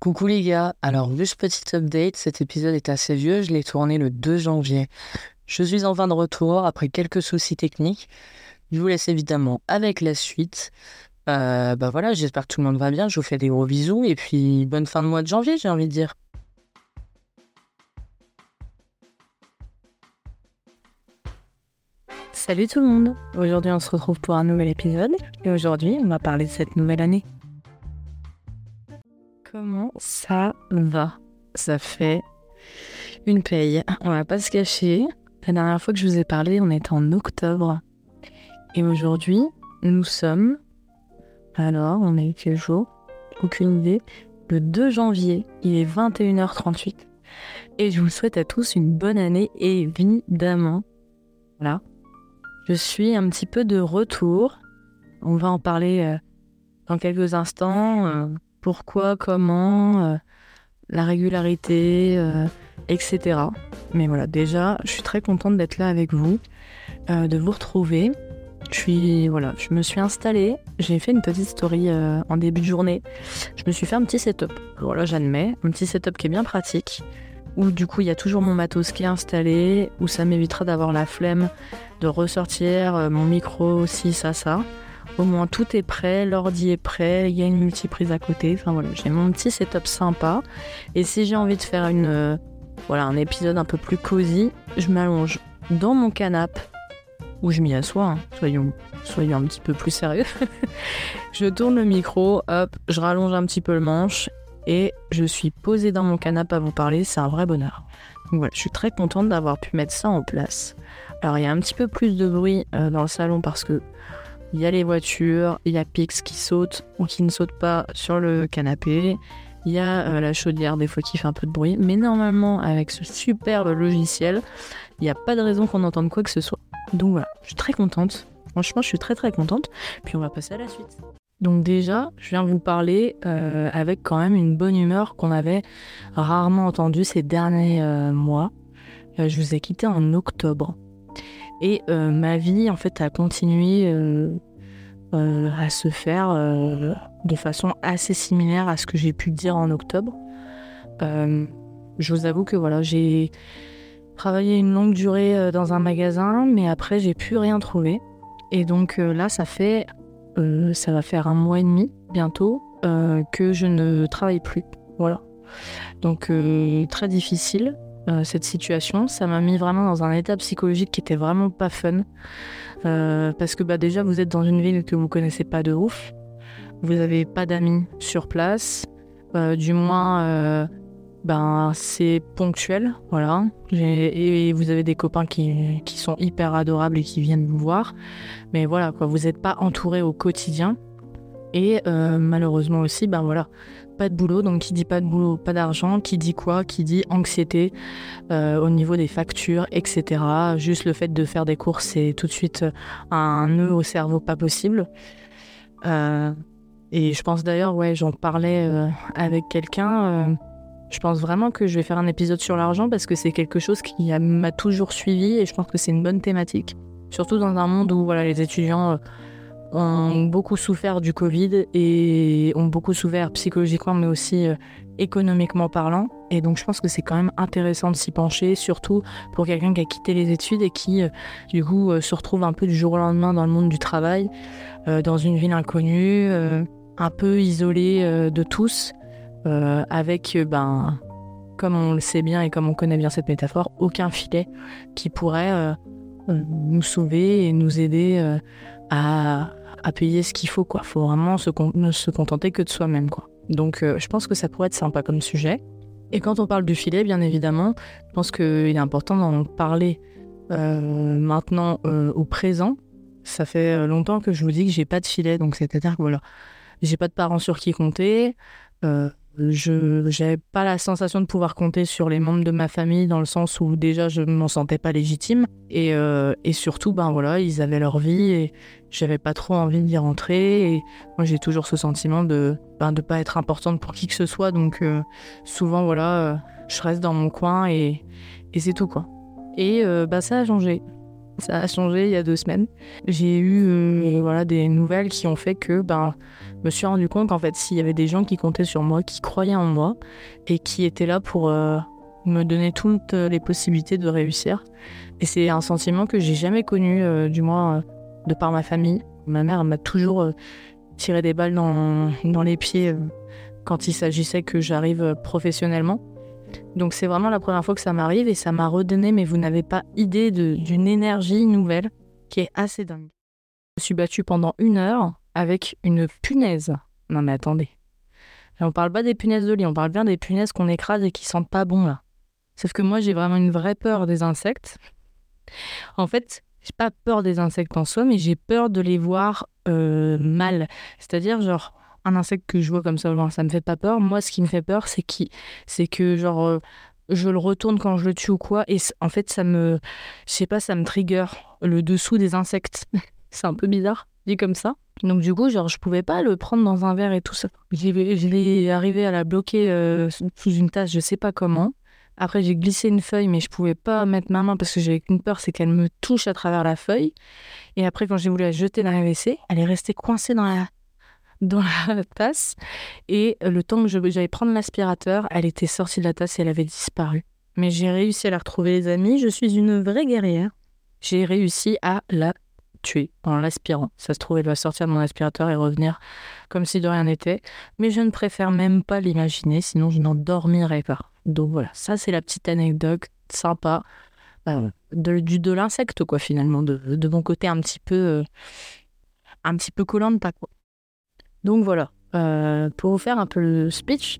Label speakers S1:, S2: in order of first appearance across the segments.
S1: Coucou les gars, alors juste petit update, cet épisode est assez vieux, je l'ai tourné le 2 janvier. Je suis enfin de retour après quelques soucis techniques. Je vous laisse évidemment avec la suite. Euh, bah voilà, j'espère que tout le monde va bien, je vous fais des gros bisous et puis bonne fin de mois de janvier j'ai envie de dire. Salut tout le monde, aujourd'hui on se retrouve pour un nouvel épisode et aujourd'hui on va parler de cette nouvelle année. Comment ça va? Ça fait une paye. On va pas se cacher. La dernière fois que je vous ai parlé, on était en octobre. Et aujourd'hui, nous sommes. Alors, on est quel jour? Aucune idée. Le 2 janvier, il est 21h38. Et je vous souhaite à tous une bonne année, évidemment. Voilà. Je suis un petit peu de retour. On va en parler euh, dans quelques instants. Pourquoi, comment, euh, la régularité, euh, etc. Mais voilà, déjà, je suis très contente d'être là avec vous, euh, de vous retrouver. Je suis voilà, je me suis installée, j'ai fait une petite story en début de journée. Je me suis fait un petit setup. Voilà, j'admets, un petit setup qui est bien pratique où du coup il y a toujours mon matos qui est installé, où ça m'évitera d'avoir la flemme de ressortir mon micro aussi, ça, ça. Au moins tout est prêt, l'ordi est prêt, il y a une multiprise à côté. Enfin voilà, j'ai mon petit setup sympa. Et si j'ai envie de faire une, euh, voilà, un épisode un peu plus cosy, je m'allonge dans mon canapé où je m'y assois. Hein. Soyons, soyons un petit peu plus sérieux. je tourne le micro, hop, je rallonge un petit peu le manche et je suis posée dans mon canapé à vous parler. C'est un vrai bonheur. Donc voilà, je suis très contente d'avoir pu mettre ça en place. Alors il y a un petit peu plus de bruit euh, dans le salon parce que il y a les voitures, il y a Pix qui saute ou qui ne saute pas sur le canapé. Il y a euh, la chaudière des fois qui fait un peu de bruit. Mais normalement, avec ce superbe logiciel, il n'y a pas de raison qu'on entende quoi que ce soit. Donc voilà, je suis très contente. Franchement, je suis très très contente. Puis on va passer à la suite. Donc déjà, je viens vous parler euh, avec quand même une bonne humeur qu'on avait rarement entendue ces derniers euh, mois. je vous ai quitté en octobre. Et euh, ma vie, en fait, a continué euh, euh, à se faire de façon assez similaire à ce que j'ai pu dire en octobre. je vous avoue que voilà, j'ai travaillé une longue durée dans un magasin, mais après, j'ai plus rien trouvé. Et donc là, ça fait, ça va faire un mois et demi bientôt que je ne travaille plus. Voilà. Donc très difficile. Euh, cette situation. Ça m'a mis vraiment dans un état psychologique qui était vraiment pas fun. Euh, parce que bah, déjà, vous êtes dans une ville que vous connaissez pas de ouf. Vous n'avez pas d'amis sur place. Euh, du moins, ben, c'est ponctuel. Voilà. Et vous avez des copains qui, sont hyper adorables et qui viennent vous voir. Mais voilà, vous n'êtes pas entouré au quotidien. Et malheureusement aussi, ben voilà, pas de boulot. Donc, qui dit pas de boulot, pas d'argent. Qui dit quoi Qui dit anxiété euh, au niveau des factures, etc. Juste le fait de faire des courses, c'est tout de suite un nœud au cerveau pas possible. Euh, et je pense d'ailleurs, ouais, j'en parlais euh, avec quelqu'un. je pense vraiment que je vais faire un épisode sur l'argent parce que c'est quelque chose qui m'a toujours suivi et je pense que c'est une bonne thématique. Surtout dans un monde où voilà, les étudiants ont beaucoup souffert du Covid et ont beaucoup souffert psychologiquement, mais aussi euh, économiquement parlant. Et donc, je pense que c'est quand même intéressant de s'y pencher, surtout pour quelqu'un qui a quitté les études et qui, euh, du coup, euh, se retrouve un peu du jour au lendemain dans le monde du travail, dans une ville inconnue, un peu isolé de tous, avec, ben, comme on le sait bien et comme on connaît bien cette métaphore, aucun filet qui pourrait nous sauver et nous aider à, à payer ce qu'il faut, quoi. Faut vraiment se se contenter que de soi-même, quoi. Donc, euh, je pense que ça pourrait être sympa comme sujet. Et quand on parle du filet, bien évidemment, je pense qu'il est important d'en parler euh, maintenant euh, au présent. Ça fait longtemps que je vous dis que j'ai pas de filet, donc c'est-à-dire que voilà, j'ai pas de parents sur qui compter. Je n'avais pas la sensation de pouvoir compter sur les membres de ma famille dans le sens où déjà je ne m'en sentais pas légitime. Et, euh, et, surtout ben voilà ils avaient leur vie et j'avais pas trop envie d'y rentrer. Et moi j'ai toujours ce sentiment de ben, de pas être importante pour qui que ce soit. Donc euh, souvent voilà euh, je reste dans mon coin et, et c'est tout quoi. Et bah ça a changé ça a changé il y a deux semaines. J'ai eu euh, voilà, des nouvelles qui ont fait que ben, je me suis rendu compte qu'en fait, s'il y avait des gens qui comptaient sur moi, qui croyaient en moi et qui étaient là pour euh, me donner toutes les possibilités de réussir. Et c'est un sentiment que j'ai jamais connu, euh, du moins de par ma famille. Ma mère m'a toujours tiré des balles dans, dans les pieds quand il s'agissait que j'arrive professionnellement. Donc c'est vraiment la première fois que ça m'arrive et ça m'a redonné, mais vous n'avez pas idée d'une énergie nouvelle qui est assez dingue. Je me suis battue pendant une heure avec une punaise. Non mais attendez. on parle pas des punaises de lit, on parle bien des punaises qu'on écrase et qui sentent pas bon là. Sauf que moi j'ai vraiment une vraie peur des insectes. En fait, j'ai pas peur des insectes en soi, mais j'ai peur de les voir euh, mal. C'est-à-dire genre un insecte que je vois comme ça, ça me fait pas peur. Moi, ce qui me fait peur, c'est qui, c'est que genre euh, je le retourne quand je le tue ou quoi, et en fait, ça me, je sais pas, ça me trigger le dessous des insectes. c'est un peu bizarre, dit comme ça. Donc du coup, genre, je pouvais pas le prendre dans un verre et tout ça. Je l'ai arrivé à la bloquer euh, sous une tasse, je sais pas comment. Après, j'ai glissé une feuille, mais je pouvais pas mettre ma main parce que j'avais qu'une peur, c'est qu'elle me touche à travers la feuille. Et après, quand j'ai voulu la jeter dans la WC, elle est restée coincée dans la, dans la tasse. Et le temps que j'allais prendre l'aspirateur, elle était sortie de la tasse et elle avait disparu. Mais j'ai réussi à la retrouver, les amis. Je suis une vraie guerrière. J'ai réussi à la tuer en l'aspirant. Ça se trouve, elle va sortir de mon aspirateur et revenir comme si de rien n'était. Mais je ne préfère même pas l'imaginer, sinon je n'en dormirais pas. Donc voilà, ça c'est la petite anecdote sympa euh, de, de l'insecte, quoi, finalement, de, de, mon côté un petit peu, euh, un petit peu collant pas quoi. Donc voilà, euh, pour vous faire un peu le speech,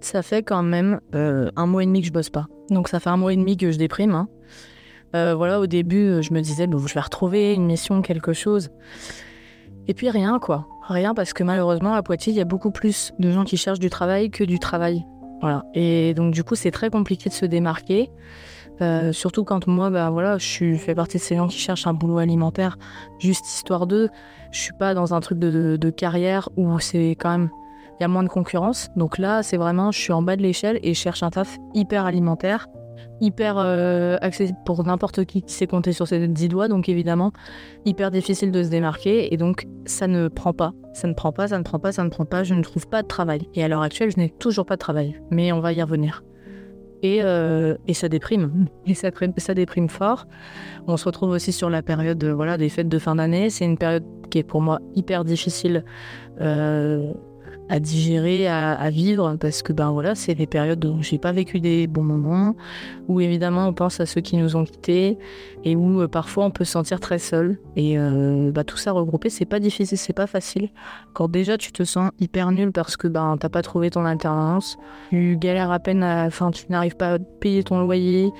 S1: ça fait quand même euh, un mois et demi que je bosse pas. Donc ça fait un mois et demi que je déprime. Hein. Euh, voilà, au début, je me disais, bon, je vais retrouver une mission, quelque chose. Et puis rien, quoi. Rien parce que malheureusement, à Poitiers, il y a beaucoup plus de gens qui cherchent du travail que du travail. Voilà. Et donc, du coup, c'est très compliqué de se démarquer. Euh, surtout quand moi, bah voilà, je fais partie de ces gens qui cherchent un boulot alimentaire juste histoire d'eux. Je suis pas dans un truc de, de, carrière où c'est quand même il y a moins de concurrence. Donc là, c'est vraiment, je suis en bas de l'échelle et je cherche un taf hyper alimentaire, hyper euh, accessible pour n'importe qui qui sait compter sur ses dix doigts. Donc évidemment, hyper difficile de se démarquer et donc ça ne prend pas, ça ne prend pas, ça ne prend pas, ça ne prend pas. Je ne trouve pas de travail. Et à l'heure actuelle, je n'ai toujours pas de travail. Mais on va y revenir et, euh, et ça déprime. Et ça, déprime fort. On se retrouve aussi sur la période voilà, des fêtes de fin d'année. C'est une période qui est pour moi hyper difficile euh, à digérer, à, vivre, parce que ben voilà, c'est des périodes où j'ai pas vécu des bons moments, où évidemment on pense à ceux qui nous ont quittés, et où euh, parfois on peut se sentir très seul. Et euh, bah, tout ça regroupé, c'est pas difficile, c'est pas facile. Quand déjà tu te sens hyper nul parce que ben t'as pas trouvé ton alternance, tu galères à peine, enfin tu n'arrives pas à payer ton loyer,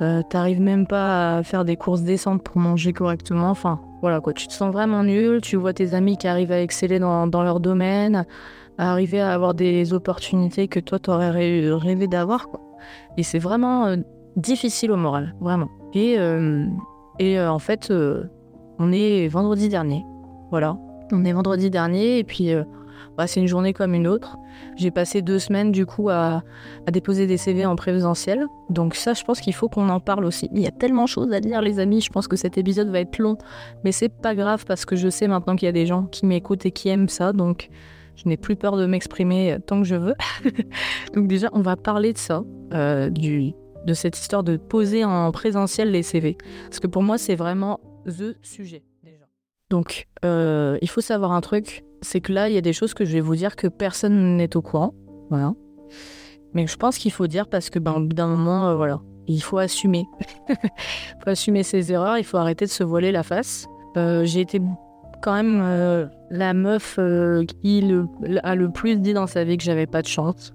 S1: euh, t'arrives même pas à faire des courses décentes pour manger correctement, enfin voilà quoi, tu te sens vraiment nul, tu vois tes amis qui arrivent à exceller dans, dans leur domaine, arriver à avoir des opportunités que toi, tu aurais rêvé d'avoir. Et c'est vraiment euh, difficile au moral, vraiment. Et, euh, et euh, en fait, on est vendredi dernier. Voilà. On est vendredi dernier et puis bah, c'est une journée comme une autre. J'ai passé deux semaines du coup à, à, déposer des CV en présentiel. Donc ça, je pense qu'il faut qu'on en parle aussi. Il y a tellement de choses à dire, les amis. Je pense que cet épisode va être long, mais c'est pas grave parce que je sais maintenant qu'il y a des gens qui m'écoutent et qui aiment ça. Donc je n'ai plus peur de m'exprimer tant que je veux. Donc déjà, on va parler de ça, euh, du, de cette histoire de poser en présentiel les CV. Parce que pour moi, c'est vraiment the sujet déjà. Donc, euh, il faut savoir un truc, c'est que là, il y a des choses que je vais vous dire que personne n'est au courant. Voilà. Mais je pense qu'il faut dire parce que, ben, d'un moment, euh, voilà, il faut assumer. il faut assumer ses erreurs, il faut arrêter de se voiler la face. J'ai été quand même euh, la meuf euh, qui a le plus dit dans sa vie que j'avais pas de chance.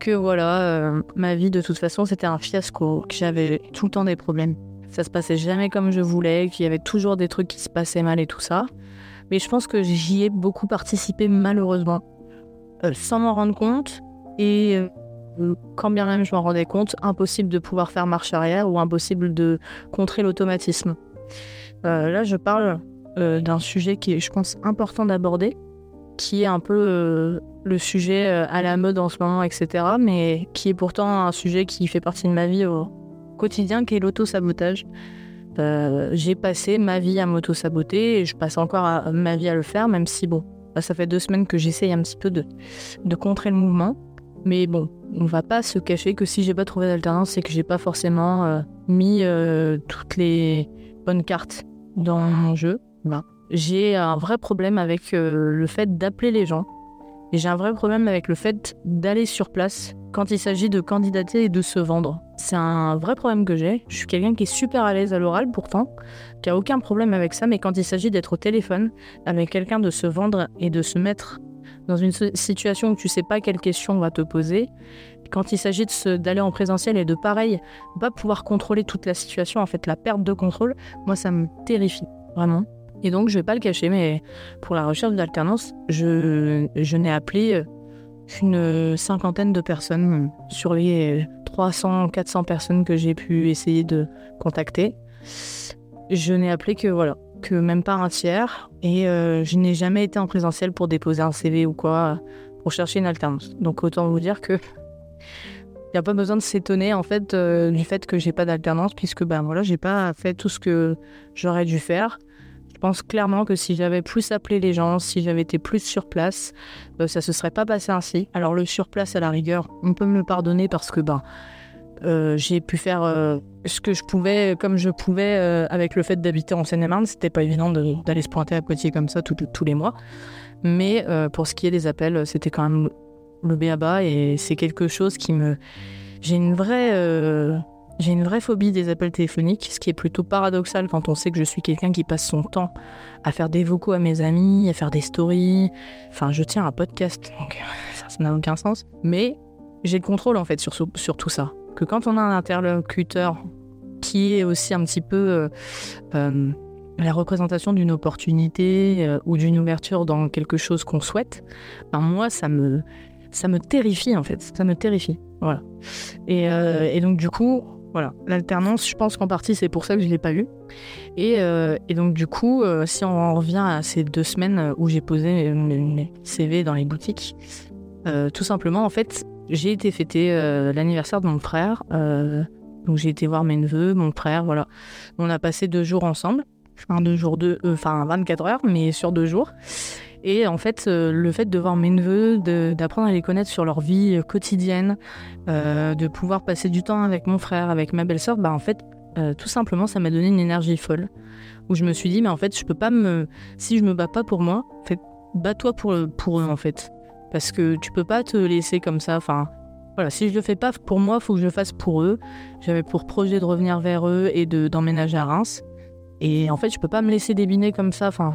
S1: Que voilà, euh, ma vie de toute façon c'était un fiasco, que j'avais tout le temps des problèmes. Ça se passait jamais comme je voulais, qu'il y avait toujours des trucs qui se passaient mal et tout ça. Mais je pense que j'y ai beaucoup participé malheureusement, sans m'en rendre compte. Et quand bien même je m'en rendais compte, impossible de pouvoir faire marche arrière ou impossible de contrer l'automatisme. là, je parle euh, d'un sujet qui est, je pense, important d'aborder, qui est un peu euh, le sujet euh, à la mode en ce moment, etc., mais qui est pourtant un sujet qui fait partie de ma vie au quotidien, qui est l'auto-sabotage. J'ai passé ma vie à m'auto-saboter et je passe encore ma vie à le faire, même si, bon, ça fait deux semaines que j'essaye un petit peu de, de contrer le mouvement. Mais bon, on va pas se cacher que si j'ai pas trouvé d'alternance, c'est que j'ai pas forcément mis toutes les bonnes cartes dans mon jeu. Ben, j'ai un vrai problème avec le fait d'appeler les gens. Et j'ai un vrai problème avec le fait d'aller sur place quand il s'agit de candidater et de se vendre. C'est un vrai problème que j'ai. Je suis quelqu'un qui est super à l'aise à l'oral pourtant, qui a aucun problème avec ça, mais quand il s'agit d'être au téléphone avec quelqu'un, de se vendre et de se mettre dans une situation où tu sais pas quelle question on va te poser, quand il s'agit d'aller en présentiel et de pareil, pas pouvoir contrôler toute la situation, en fait la perte de contrôle, moi ça me terrifie, vraiment. Et donc je vais pas le cacher, mais pour la recherche d'alternance, je, je n'ai appelé euh, une cinquantaine de personnes sur les 300, 400 personnes que j'ai pu essayer de contacter. Je n'ai appelé que voilà, que même pas un tiers, et euh, je n'ai jamais été en présentiel pour déposer un CV ou quoi pour chercher une alternance. Donc autant vous dire que il n'y a pas besoin de s'étonner en fait euh, du fait que j'ai pas d'alternance puisque ben voilà j'ai pas fait tout ce que j'aurais dû faire pense clairement que si j'avais plus appelé les gens, si j'avais été plus sur place, ça euh, ça se serait pas passé ainsi. Alors le sur place à la rigueur, on peut me le pardonner parce que ben euh, j'ai pu faire euh, ce que je pouvais, comme je pouvais, avec le fait d'habiter en Seine-et-Marne. C'était pas évident d'aller se pointer à Poitiers comme ça tous les mois. Mais pour ce qui est des appels, c'était quand même le béaba et c'est quelque chose qui me. J'ai une vraie j'ai une vraie phobie des appels téléphoniques, ce qui est plutôt paradoxal quand on sait que je suis quelqu'un qui passe son temps à faire des vocaux à mes amis, à faire des stories. Enfin, je tiens un podcast, donc ça n'a aucun sens. Mais j'ai le contrôle en fait sur, sur tout ça. Que quand on a un interlocuteur qui est aussi un petit peu euh, euh, la représentation d'une opportunité euh, ou d'une ouverture dans quelque chose qu'on souhaite, ben moi ça me ça me terrifie en fait, ça me terrifie. Voilà. Et donc du coup, voilà, l'alternance, je pense qu'en partie c'est pour ça que je ne l'ai pas eu. Et, euh, donc du coup, euh, si on en revient à ces deux semaines où j'ai posé mes, CV dans les boutiques, euh, tout simplement en fait, j'ai été fêter l'anniversaire de mon frère. donc j'ai été voir mes neveux, mon frère, voilà. On a passé deux jours ensemble, enfin deux jours, deux, enfin 24 heures, mais sur deux jours. Et en fait, euh, le fait de voir mes neveux, d'apprendre à les connaître sur leur vie euh, quotidienne, euh, de pouvoir passer du temps avec mon frère, avec ma belle-sœur, bah en fait, tout simplement, ça m'a donné une énergie folle. Où je me suis dit, mais en fait, je peux pas me. Si je me bats pas pour moi, bats-toi pour, eux, en fait. Parce que tu peux pas te laisser comme ça. Enfin, voilà, si je le fais pas pour moi, faut que je le fasse pour eux. J'avais pour projet de revenir vers eux et d'emménager à Reims. Et en fait, je peux pas me laisser débiner comme ça. Enfin,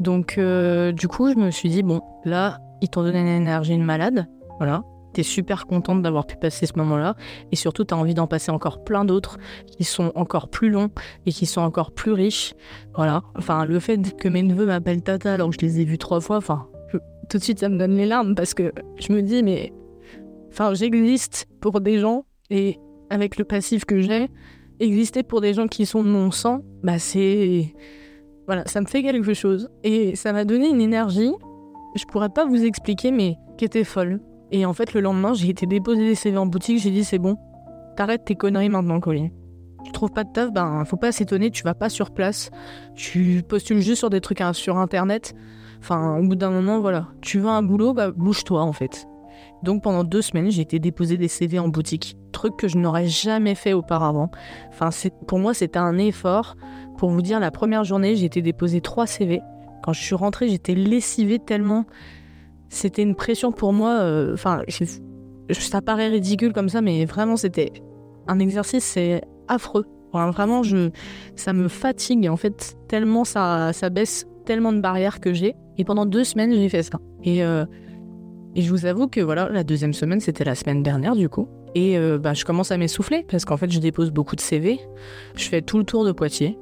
S1: donc, euh, du coup, je me suis dit, bon, là, ils t'ont donné une énergie de malade. Voilà. T'es super contente d'avoir pu passer ce moment-là. Et surtout, t'as envie d'en passer encore plein d'autres qui sont encore plus longs et qui sont encore plus riches. Voilà. Enfin, le fait que mes neveux m'appellent Tata alors que je les ai vus trois fois, enfin, tout de suite, ça me donne les larmes parce que je me dis, mais. Enfin, j'existe pour des gens et avec le passif que j'ai, exister pour des gens qui sont de mon sang, bah, c'est voilà, ça me fait quelque chose. Et ça m'a donné une énergie, je pourrais pas vous expliquer, mais qui était folle. Et en fait, le lendemain, j'ai été déposer des CV en boutique, j'ai dit c'est bon, t'arrêtes tes conneries maintenant, Collier. Tu trouves pas de taf, ben faut pas s'étonner, tu vas pas sur place, tu postules juste sur des trucs hein, sur internet. Enfin, au bout d'un moment, voilà, tu veux un boulot, bah bouge-toi en fait. Donc pendant deux semaines, j'ai été déposer des CV en boutique, truc que je n'aurais jamais fait auparavant. Enfin, pour moi, c'était un effort pour vous dire, la première journée, j'ai été déposer trois CV. Quand je suis rentrée, j'étais lessivée tellement. C'était une pression pour moi. Euh, enfin, ça paraît ridicule comme ça, mais vraiment, c'était un exercice, c'est affreux. vraiment, je, ça me fatigue en fait tellement ça, ça baisse tellement de barrières que j'ai. Et pendant deux semaines, j'ai fait ça. Et, euh, et je vous avoue que voilà, la deuxième semaine, c'était la semaine dernière du coup. Et euh, bah, je commence à m'essouffler parce qu'en fait, je dépose beaucoup de CV. Je fais tout le tour de Poitiers.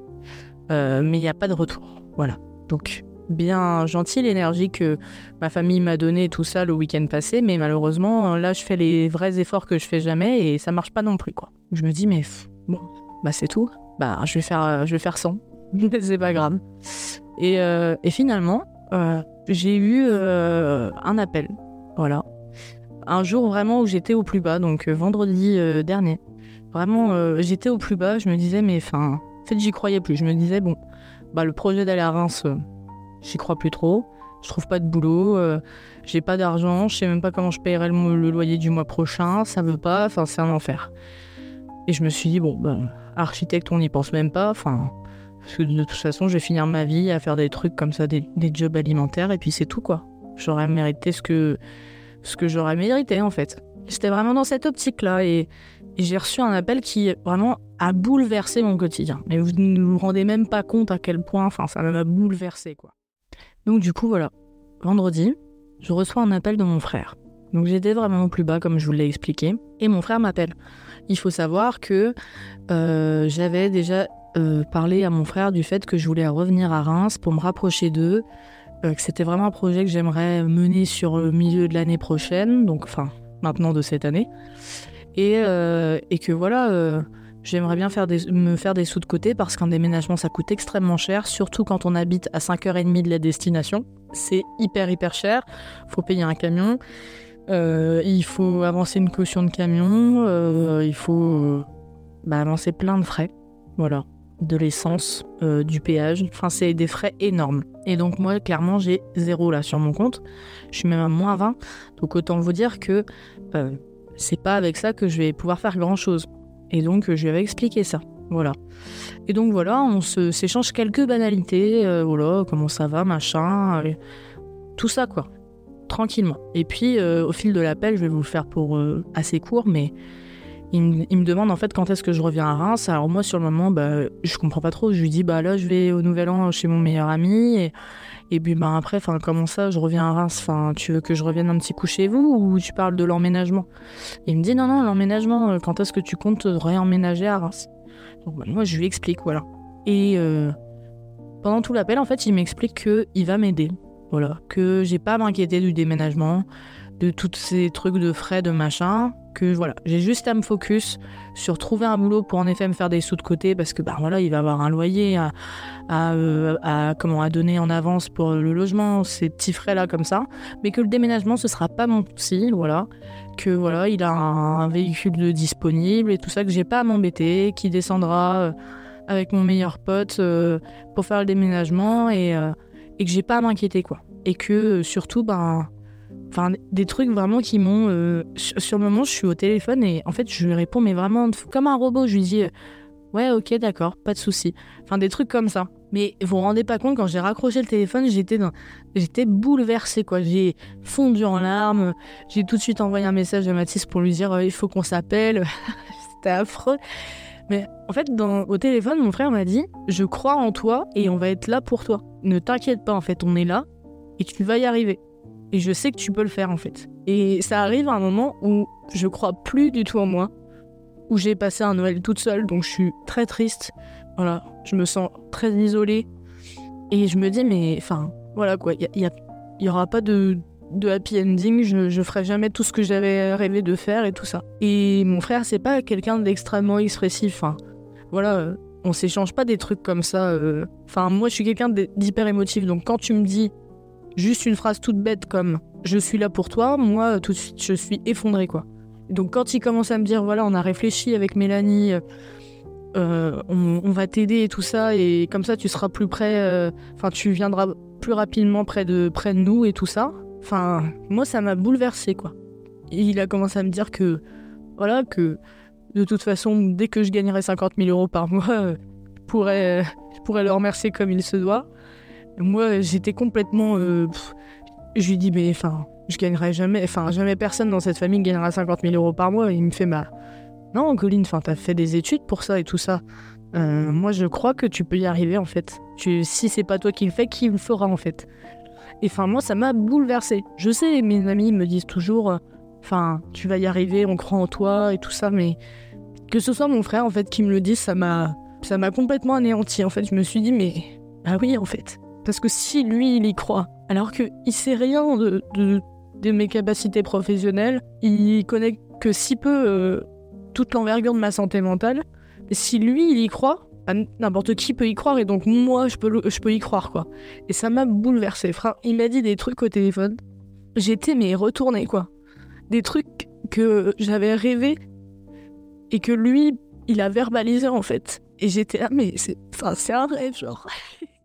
S1: Euh, mais il n'y a pas de retour. Voilà. Donc, bien gentil l'énergie que ma famille m'a donné tout ça le week-end passé, mais malheureusement, là, je fais les vrais efforts que je fais jamais et ça marche pas non plus, quoi. Je me dis, mais bon, bah c'est tout. Bah, je vais faire, euh, je vais faire 100. c'est pas grave. Et, euh, et finalement, j'ai eu un appel. Voilà. Un jour vraiment où j'étais au plus bas, donc vendredi dernier. Vraiment, j'étais au plus bas. Je me disais, mais enfin, En fait, j'y croyais plus. Je me disais, bon, bah, le projet d'aller à Reims, euh, j'y crois plus trop. Je trouve pas de boulot, euh, j'ai pas d'argent, je sais même pas comment je paierai le, loyer du mois prochain, ça veut pas, enfin, c'est un enfer. Et je me suis dit, bon, bah, architecte, on n'y pense même pas, enfin, parce que de toute façon, je vais finir ma vie à faire des trucs comme ça, des, des jobs alimentaires, et puis c'est tout, quoi. J'aurais mérité ce que, ce que j'aurais mérité, en fait. J'étais vraiment dans cette optique-là, et et j'ai reçu un appel qui vraiment a bouleversé mon quotidien. Mais vous ne vous rendez même pas compte à quel point, enfin, ça m'a bouleversé, quoi. Donc, du coup, voilà. Vendredi, je reçois un appel de mon frère. Donc, j'étais vraiment au plus bas, comme je vous l'ai expliqué. Et mon frère m'appelle. Il faut savoir que euh, j'avais déjà euh, parlé à mon frère du fait que je voulais revenir à Reims pour me rapprocher d'eux. Euh, que c'était vraiment un projet que j'aimerais mener sur le milieu de l'année prochaine, donc enfin maintenant de cette année. Euh, et, que voilà, euh, j'aimerais bien me faire des sous de côté parce qu'un déménagement ça coûte extrêmement cher, surtout quand on habite à 5h30 de la destination. C'est hyper hyper cher, faut payer un camion, euh, il faut avancer une caution de camion, il faut bah, avancer plein de frais, voilà, de l'essence, du péage, enfin c'est des frais énormes. Et donc moi clairement j'ai zéro là sur mon compte, je suis même à moins 20, donc autant vous dire que c'est pas avec ça que je vais pouvoir faire grand chose. Et donc, je lui avais expliqué ça. Voilà. Et donc, voilà, on s'échange quelques banalités. Euh, voilà, comment ça va, machin. tout ça, quoi. Tranquillement. Et puis, euh, au fil de l'appel, je vais vous le faire pour euh, assez court, mais il me, demande en fait quand est-ce que je reviens à Reims. Alors, moi, sur le moment, bah, je comprends pas trop. Je lui dis, bah là, je vais au Nouvel An chez mon meilleur ami. Et puis ben après, enfin comment ça, je reviens à Reims, enfin tu veux que je revienne un petit coup chez vous ou tu parles de l'emménagement? Il me dit non non l'emménagement, euh, quand est-ce que tu comptes réemménager à Reims? Donc ben, moi je lui explique voilà. Et euh, pendant tout l'appel en fait il m'explique que il va m'aider, voilà, que j'ai pas à m'inquiéter du déménagement, de tous ces trucs de frais de machin, que voilà, j'ai juste à me focus sur trouver un boulot pour en effet me faire des sous de côté parce que bah voilà, il va avoir un loyer à, euh, comment à donner en avance pour le logement, ces petits frais là comme ça, mais que le déménagement ce sera pas mon souci, voilà, que voilà, il a un, véhicule disponible et tout ça que j'ai pas à m'embêter, qui descendra euh, avec mon meilleur pote euh, pour faire le déménagement et, et que j'ai pas à m'inquiéter quoi. Et que surtout ben Enfin, des trucs vraiment qui m'ont. Euh, sur, le moment, je suis au téléphone et en fait, je lui réponds, mais vraiment comme un robot. Je lui dis, euh, ouais, ok, d'accord, pas de souci. Enfin, des trucs comme ça. Mais vous vous rendez pas compte, quand j'ai raccroché le téléphone, j'étais dans... bouleversée, quoi. J'ai fondu en larmes. J'ai tout de suite envoyé un message à Mathis pour lui dire, euh, il faut qu'on s'appelle. C'était affreux. Mais en fait, au téléphone, mon frère m'a dit, je crois en toi et on va être là pour toi. Ne t'inquiète pas, en fait, on est là et tu vas y arriver. Et je sais que tu peux le faire en fait. Et ça arrive à un moment où je crois plus du tout en moi, où j'ai passé un Noël toute seule, donc je suis très triste. Voilà, je me sens très isolée. Et je me dis, mais enfin, voilà quoi, il y, y, aura pas de, de happy ending, je, je ferai jamais tout ce que j'avais rêvé de faire et tout ça. Et mon frère, c'est pas quelqu'un d'extrêmement expressif. Enfin, voilà, on s'échange pas des trucs comme ça. Euh. Enfin, moi, je suis quelqu'un d'hyper émotif, donc quand tu me dis juste une phrase toute bête comme je suis là pour toi, moi tout de suite je suis effondrée quoi. Donc quand il commence à me dire voilà on a réfléchi avec Mélanie, euh, on, va t'aider et tout ça et comme ça tu seras plus près, euh, enfin tu viendras plus rapidement près de près de nous et tout ça. Enfin moi ça m'a bouleversée quoi. Il a commencé à me dire que voilà que de toute façon dès que je gagnerai 50 000 euros par mois, je pourrais, je pourrais le remercier comme il se doit. Moi, j'étais complètement. Euh, je lui dis, mais enfin, je gagnerai jamais. Enfin, jamais personne dans cette famille gagnera 50 000 euros par mois. il me fait, bah. Non, Colline, enfin, t'as fait des études pour ça et tout ça. Euh, moi, je crois que tu peux y arriver en fait. Tu, si c'est pas toi qui le fais, qui le fera en fait Et enfin, moi, ça m'a bouleversé. Je sais, mes amis me disent toujours, euh, enfin, tu vas y arriver, on croit en toi et tout ça, mais que ce soit mon frère en fait qui me le dise, ça m'a, ça m'a complètement anéanti. En fait, je me suis dit, mais ah oui, en fait, parce que si lui, il y croit, alors qu'il sait rien de, mes capacités professionnelles, il connaît que si peu euh, toute l'envergure de ma santé mentale, si lui, il y croit, bah, n'importe qui peut y croire et donc moi, je peux, je peux y croire, quoi. Et ça m'a bouleversé. Frère, il m'a dit des trucs au téléphone. J'étais, mais retournée, quoi. Des trucs que j'avais rêvé et que lui, il a verbalisé, en fait. Et j'étais là, mais c'est c'est un rêve, genre.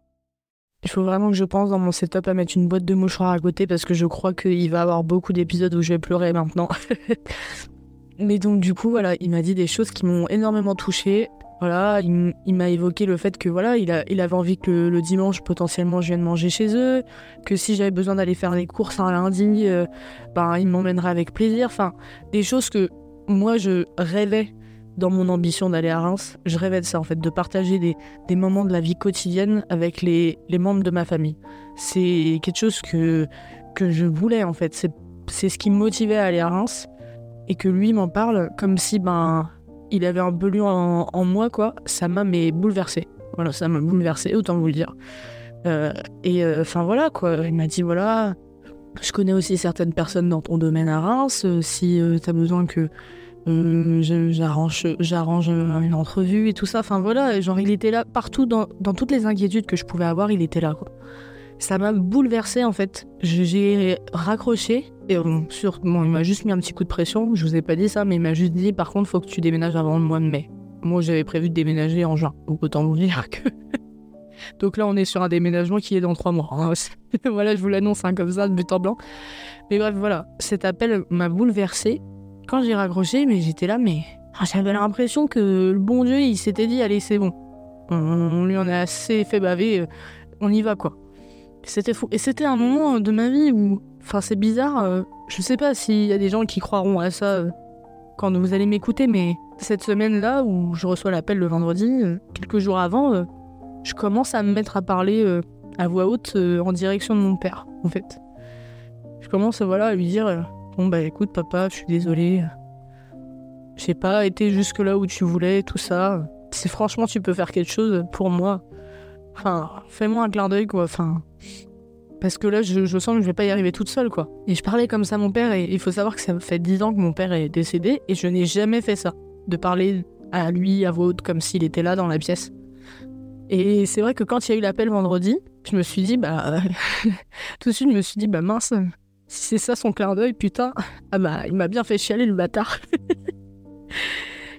S1: Il faut vraiment que je pense dans mon setup à mettre une boîte de mouchoirs à côté parce que je crois qu'il va y avoir beaucoup d'épisodes où je vais pleurer maintenant. Mais donc du coup, voilà, il m'a dit des choses qui m'ont énormément touchée. Voilà, il, m'a évoqué le fait que voilà, il, avait envie que le, dimanche potentiellement je vienne manger chez eux, que si j'avais besoin d'aller faire les courses un lundi, euh, ben il m'emmènerait avec plaisir. Enfin, des choses que moi je rêvais dans mon ambition d'aller à Reims. Je rêvais de ça en fait, de partager des, moments de la vie quotidienne avec les, membres de ma famille. C'est quelque chose que, que je voulais en fait. C'est ce qui me motivait à aller à Reims et que lui m'en parle comme si ben il avait un peu lu en, moi quoi. Ça m'a mais bouleversé. Voilà, ça m'a bouleversé, autant vous le dire. Euh, et euh, enfin voilà quoi, il m'a dit voilà, je connais aussi certaines personnes dans ton domaine à Reims. Euh, si tu as besoin que j'arrange j'arrange une entrevue et tout ça. Enfin voilà, genre il était là partout dans, dans toutes les inquiétudes que je pouvais avoir, il était là ça m'a bouleversé en fait. J'ai raccroché et sur, il m'a juste mis un petit coup de pression. Je vous ai pas dit ça, mais il m'a juste dit par contre, faut que tu déménages avant le mois de mai. Moi, j'avais prévu de déménager en juin. Donc autant vous dire que. Donc là, on est sur un déménagement qui est dans trois mois. Hein. voilà, je vous l'annonce hein, comme ça, de but en blanc. Mais bref, voilà, cet appel m'a bouleversé. Quand j'ai raccroché, mais j'étais là, mais ah, j'avais l'impression que le bon Dieu, il s'était dit, allez, c'est bon. on, lui en a assez fait baver, euh, on y va quoi. C'était fou. Et c'était un moment de ma vie où, enfin, c'est bizarre. Euh, je sais pas s'il y a des gens qui croiront à ça euh, quand vous allez m'écouter, mais cette semaine-là où je reçois l'appel le vendredi, euh, quelques jours avant, je commence à me mettre à parler à voix haute en direction de mon père, en fait. Je commence voilà, à lui dire Bon, bah écoute, papa, je suis désolé. J'ai pas été jusque là où tu voulais, tout ça. Si franchement tu peux faire quelque chose pour moi, enfin, fais-moi un clin d'œil, quoi. Enfin, parce que là, je, sens que je vais pas y arriver toute seule, quoi. Et je parlais comme ça à mon père, et il faut savoir que ça fait dix ans que mon père est décédé, et je n'ai jamais fait ça. De parler à lui, à voix haute, comme s'il était là dans la pièce. Et c'est vrai que quand il y a eu l'appel vendredi, je me suis dit, bah. tout de suite, je me suis dit, bah mince, si c'est ça son clin d'œil, putain, ah bah, il m'a bien fait chialer le bâtard.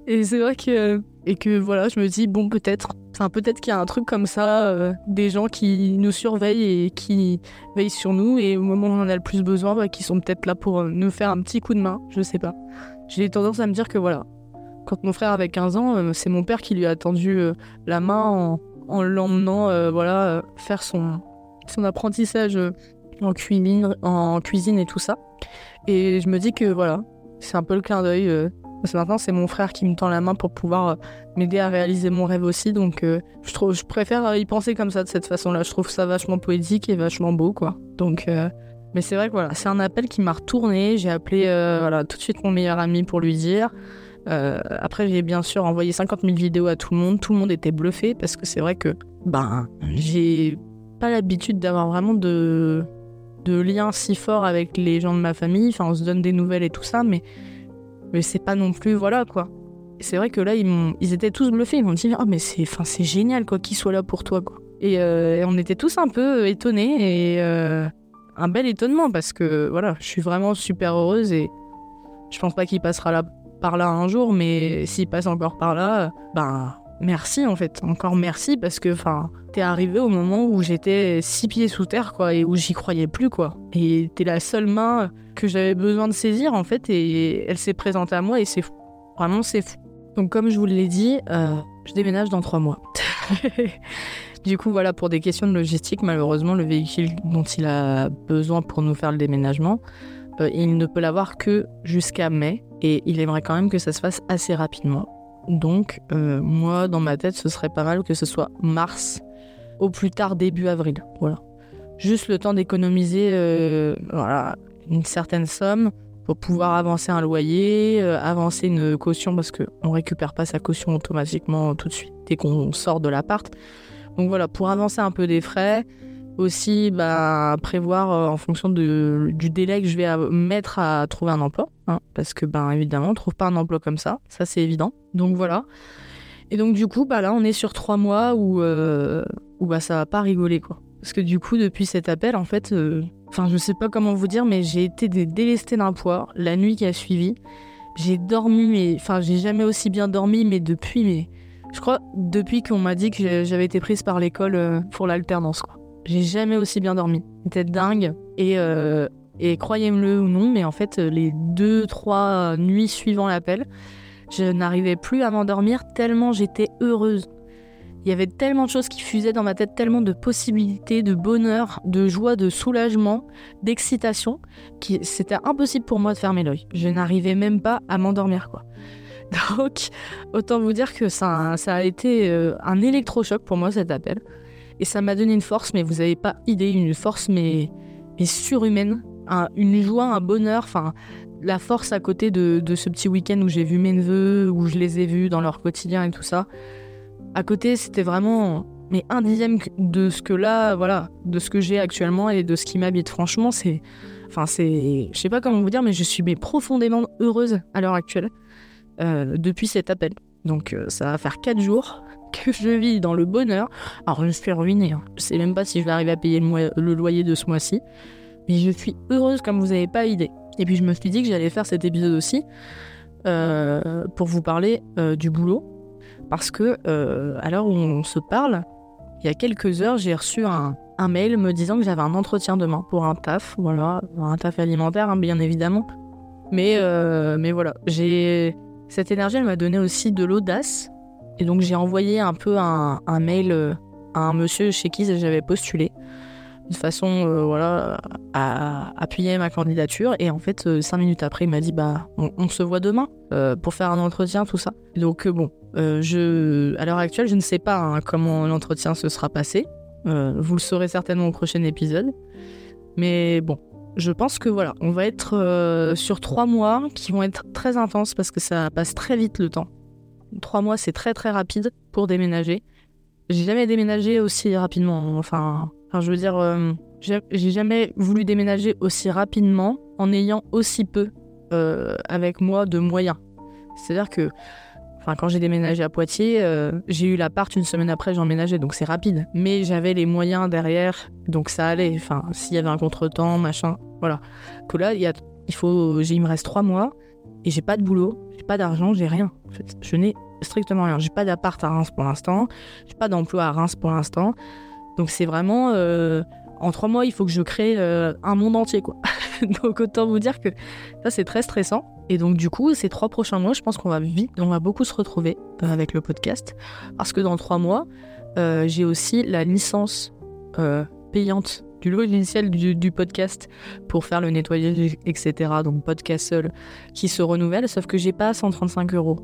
S1: et c'est vrai que. Et que voilà, je me dis, bon, peut-être peut-être qu'il y a un truc comme ça, euh, des gens qui nous surveillent et qui veillent sur nous, et au moment où on en a le plus besoin, bah, qui sont peut-être là pour euh, nous faire un petit coup de main, je sais pas. J'ai tendance à me dire que voilà, quand mon frère avait 15 ans, euh, c'est mon père qui lui a tendu la main en, l'emmenant voilà, faire son apprentissage en cuisine, en cuisine et tout ça. Et je me dis que voilà, c'est un peu le clin d'œil maintenant, c'est mon frère qui me tend la main pour pouvoir euh, m'aider à réaliser mon rêve aussi. Donc, euh, je, trouve, je préfère y penser comme ça, de cette façon-là. Je trouve ça vachement poétique et vachement beau, quoi. Donc, euh, mais c'est vrai que voilà, c'est un appel qui m'a retourné. J'ai appelé voilà, tout de suite mon meilleur ami pour lui dire. après, j'ai bien sûr envoyé 50 000 vidéos à tout le monde. Tout le monde était bluffé parce que c'est vrai que ben, j'ai pas l'habitude d'avoir vraiment de, de liens si forts avec les gens de ma famille. Enfin, on se donne des nouvelles et tout ça, mais mais c'est pas non plus voilà quoi. C'est vrai que là ils ils étaient tous bluffés, ils m'ont dit oh mais c'est, génial quoi qu'il soit là pour toi quoi. Et, euh, on était tous un peu étonnés et euh, un bel étonnement parce que voilà je suis vraiment super heureuse et je pense pas qu'il passera là par là un jour, mais s'il passe encore par là, ben merci en fait, encore merci parce que enfin t'es arrivé au moment où j'étais six pieds sous terre quoi et où j'y croyais plus quoi. Et t'es la seule main que j'avais besoin de saisir en fait et elle s'est présentée à moi et c'est fou. Vraiment c'est fou. Donc comme je vous l'ai dit, euh, je déménage dans trois mois. du coup voilà pour des questions de logistique, malheureusement le véhicule dont il a besoin pour nous faire le déménagement, euh, il ne peut l'avoir que jusqu'à mai et il aimerait quand même que ça se fasse assez rapidement. Donc, euh, moi, dans ma tête, ce serait pas mal que ce soit mars, au plus tard début avril. Voilà. Juste le temps d'économiser euh, voilà, une certaine somme pour pouvoir avancer un loyer, euh, avancer une caution, parce qu'on ne récupère pas sa caution automatiquement tout de suite dès qu'on sort de l'appart. Donc voilà, pour avancer un peu des frais, aussi bah, prévoir euh, en fonction du délai que je vais mettre à trouver un emploi. Hein, parce que, ben, évidemment, on ne trouve pas un emploi comme ça. Ça, c'est évident. Donc voilà. Et donc, du coup, bah, là, on est sur trois mois où, euh, où bah, ça va pas rigoler, quoi. Parce que du coup, depuis cet appel, en fait, euh, enfin, je sais pas comment vous dire, mais j'ai été délestée d'un poids la nuit qui a suivi. J'ai dormi, mais enfin, j'ai jamais aussi bien dormi, mais depuis, mais je crois, depuis qu'on m'a dit que j'avais été prise par l'école euh, pour l'alternance. J'ai jamais aussi bien dormi. C'était dingue. Et, euh, et croyez-le ou non, mais en fait, les deux, trois nuits suivant l'appel, je n'arrivais plus à m'endormir tellement j'étais heureuse. Il y avait tellement de choses qui fusaient dans ma tête, tellement de possibilités, de bonheur, de joie, de soulagement, d'excitation, que c'était impossible pour moi de fermer l'œil. Je n'arrivais même pas à m'endormir, quoi. Donc, autant vous dire que ça, ça a été euh, un électrochoc pour moi cet appel. Et ça m'a donné une force, mais vous n'avez pas idée, une force mais, mais surhumaine, une joie, un bonheur, enfin la force à côté de, ce petit week-end où j'ai vu mes neveux, où je les ai vus dans leur quotidien et tout ça à côté, c'était vraiment mais un dixième de ce que là, voilà, de ce que j'ai actuellement et de ce qui m'habite. Franchement, c'est, enfin, c'est, je sais pas comment vous dire, mais je suis mais profondément heureuse à l'heure actuelle euh, depuis cet appel. Donc, euh, ça va faire quatre jours que je vis dans le bonheur. Alors, je suis ruinée. Hein. Je sais même pas si je vais arriver à payer le, loyer de ce mois-ci, mais je suis heureuse comme vous n'avez pas idée. Et puis, je me suis dit que j'allais faire cet épisode aussi euh, pour vous parler du boulot parce que euh, à l'heure où on se parle, il y a quelques heures, j'ai reçu un, mail me disant que j'avais un entretien demain pour un taf, voilà, un taf alimentaire, hein, bien évidemment. Euh, mais voilà, j'ai cette énergie, elle m'a donné aussi de l'audace. Et donc j'ai envoyé un peu un, mail euh, à un monsieur chez qui j'avais postulé, de façon voilà, à appuyer ma candidature. Et en fait, cinq minutes après, il m'a dit bah on, se voit demain pour faire un entretien, tout ça. Donc bon, euh, je, à l'heure actuelle, je ne sais pas hein, comment l'entretien se sera passé. Euh, vous le saurez certainement au prochain épisode. Mais bon, je pense que voilà, on va être euh, sur trois mois qui vont être très intenses parce que ça passe très vite le temps. Trois mois, c'est très très rapide pour déménager. J'ai jamais déménagé aussi rapidement. Enfin, enfin je veux dire, j'ai jamais voulu déménager aussi rapidement en ayant aussi peu avec moi de moyens. C'est-à-dire que Enfin, quand j'ai déménagé à Poitiers, euh, j'ai eu l'appart une semaine après, j'ai emménagé, donc c'est rapide. Mais j'avais les moyens derrière, donc ça allait. Enfin, s'il y avait un contretemps, machin, voilà. Que là, il, y a, il faut, il me reste trois mois et j'ai pas de boulot, j'ai pas d'argent, j'ai rien. Je n'ai strictement rien. J'ai pas d'appart à Reims pour l'instant, j'ai pas d'emploi à Reims pour l'instant. Donc c'est vraiment, euh, en trois mois, il faut que je crée euh, un monde entier, quoi. donc autant vous dire que ça c'est très stressant. Et donc du coup, ces trois prochains mois, je pense qu'on va vite, on va beaucoup se retrouver euh, avec le podcast, parce que dans trois mois, euh, j'ai aussi la licence euh, payante du logiciel du, podcast pour faire le nettoyage, etc. Donc podcast seul qui se renouvelle, sauf que j'ai pas 135 euros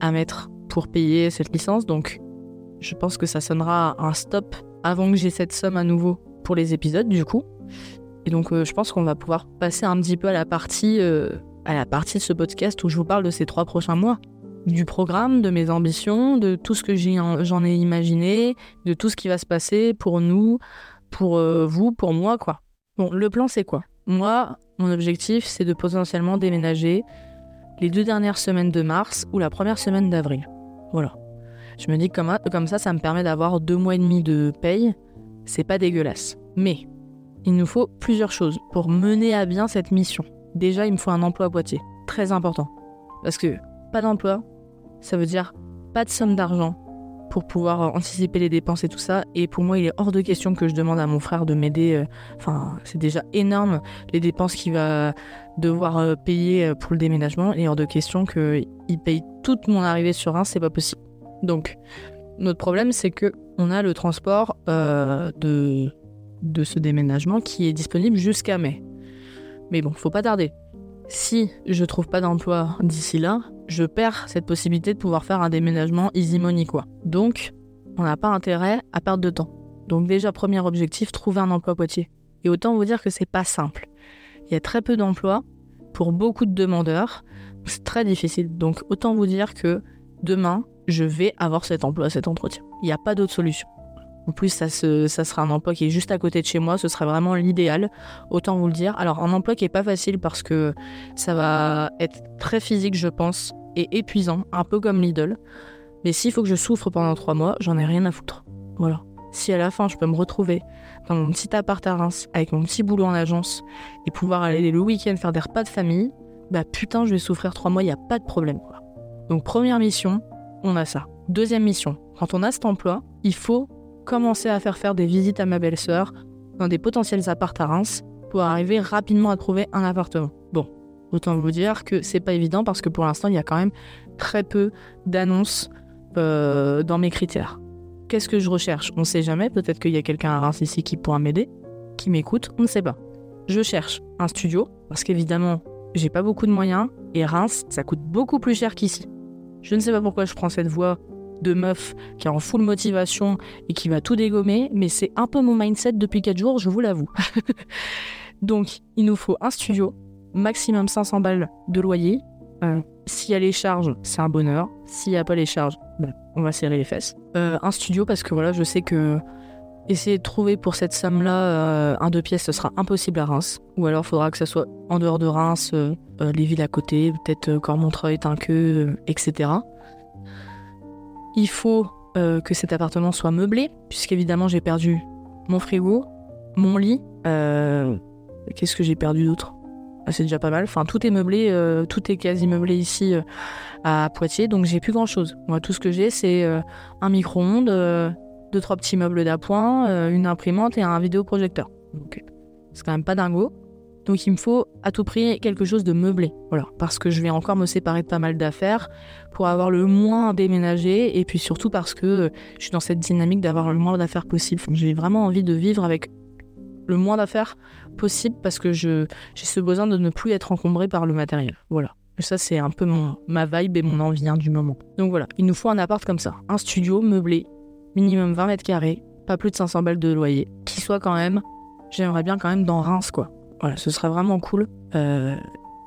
S1: à mettre pour payer cette licence, donc je pense que ça sonnera un stop avant que j'ai cette somme à nouveau pour les épisodes du coup. Et donc je pense qu'on va pouvoir passer un petit peu à la partie à la partie de ce podcast où je vous parle de ces trois prochains mois. Du programme, de mes ambitions, de tout ce que j'en ai, imaginé, de tout ce qui va se passer pour nous, pour euh, vous, pour moi, quoi. Bon, le plan, c'est quoi? Moi, mon objectif, c'est de potentiellement déménager les deux dernières semaines de mars ou la première semaine d'avril. Voilà. Je me dis que comme, comme ça, ça me permet d'avoir deux mois et demi de paye. C'est pas dégueulasse. Mais il nous faut plusieurs choses pour mener à bien cette mission déjà, il me faut un emploi à Poitiers. Très important. Parce que pas d'emploi, ça veut dire pas de somme d'argent pour pouvoir anticiper les dépenses et tout ça. Et pour moi, il est hors de question que je demande à mon frère de m'aider. Euh, enfin, c'est déjà énorme les dépenses qu'il va devoir euh, payer euh, pour le déménagement. Il est hors de question qu'il paye toute mon arrivée sur un, c'est pas possible. Donc, notre problème, c'est que on a le transport de ce déménagement qui est disponible jusqu'à mai. Mais bon, faut pas tarder. Si je trouve pas d'emploi d'ici là, je perds cette possibilité de pouvoir faire un déménagement easy money. Donc, on n'a pas intérêt à perdre de temps. Donc déjà premier objectif, trouver un emploi Poitiers. Et autant vous dire que c'est pas simple. Il y a très peu d'emplois pour beaucoup de demandeurs. C'est très difficile. Donc autant vous dire que demain, je vais avoir cet emploi, cet entretien. Il n'y a pas d'autre solution. En plus, ça, sera un emploi qui est juste à côté de chez moi, ce serait vraiment l'idéal, autant vous le dire. Alors, un emploi qui est pas facile parce que ça va être très physique, je pense, et épuisant, un peu comme Lidl. Mais s'il faut que je souffre pendant trois mois, j'en ai rien à foutre. Voilà. Si à la fin, je peux me retrouver dans mon petit appart à Reims, avec mon petit boulot en agence, et pouvoir aller le week-end faire des repas de famille, bah putain, je vais souffrir trois mois, il n'y a pas de problème. Donc, première mission, on a ça. Deuxième mission, quand on a cet emploi, il faut commencer à faire faire des visites à ma belle-sœur dans des potentiels apparts à Reims pour arriver rapidement à trouver un appartement. Bon, autant vous dire que c'est pas évident parce que pour l'instant, il y a quand même très peu d'annonces euh, dans mes critères. Qu'est-ce que je recherche? On ne sait jamais, peut-être qu'il y a quelqu'un à Reims ici qui pourra m'aider, qui m'écoute, on ne sait pas. Je cherche un studio parce qu'évidemment, j'ai pas beaucoup de moyens et Reims, ça coûte beaucoup plus cher qu'ici. Je ne sais pas pourquoi je prends cette voie de meuf qui est en full motivation et qui va tout dégommer, mais c'est un peu mon mindset depuis 4 jours, je vous l'avoue. Donc, il nous faut un studio, maximum 500 balles de loyer. Euh, s'il y a les charges, c'est un bonheur. S'il n'y a pas les charges, ben, on va serrer les fesses. Euh, un studio parce que voilà, je sais que essayer de trouver pour cette somme-là euh, un deux pièces, ce sera impossible à Reims. Ou alors, il faudra que ça soit en dehors de Reims, les villes à côté, peut-être Cormontreuil, Tinqueux, etc. Il faut que cet appartement soit meublé, puisqu'évidemment j'ai perdu mon frigo, mon lit. Qu'est-ce que j'ai perdu d'autre? Ah, c'est déjà pas mal. Enfin, tout est meublé, euh, tout est quasi meublé ici euh, à Poitiers, donc j'ai plus grand chose. Moi, tout ce que j'ai, c'est euh, un micro-ondes, deux, trois petits meubles d'appoint, une imprimante et un vidéoprojecteur. C'est quand même pas dingo. Donc, il me faut à tout prix quelque chose de meublé. Voilà. Parce que je vais encore me séparer de pas mal d'affaires pour avoir le moins déménagé et puis surtout parce que je suis dans cette dynamique d'avoir le moins d'affaires possible. J'ai vraiment envie de vivre avec le moins d'affaires possible parce que j'ai ce besoin de ne plus être encombré par le matériel. Voilà. Ça, c'est un peu mon, ma vibe et mon envie hein, du moment. Donc voilà, il nous faut un appart comme ça. Un studio meublé, minimum 20 mètres carrés, pas plus de 500 balles de loyer, qui soit quand même, j'aimerais bien quand même dans Reims, quoi. Voilà, ce serait vraiment cool. Euh,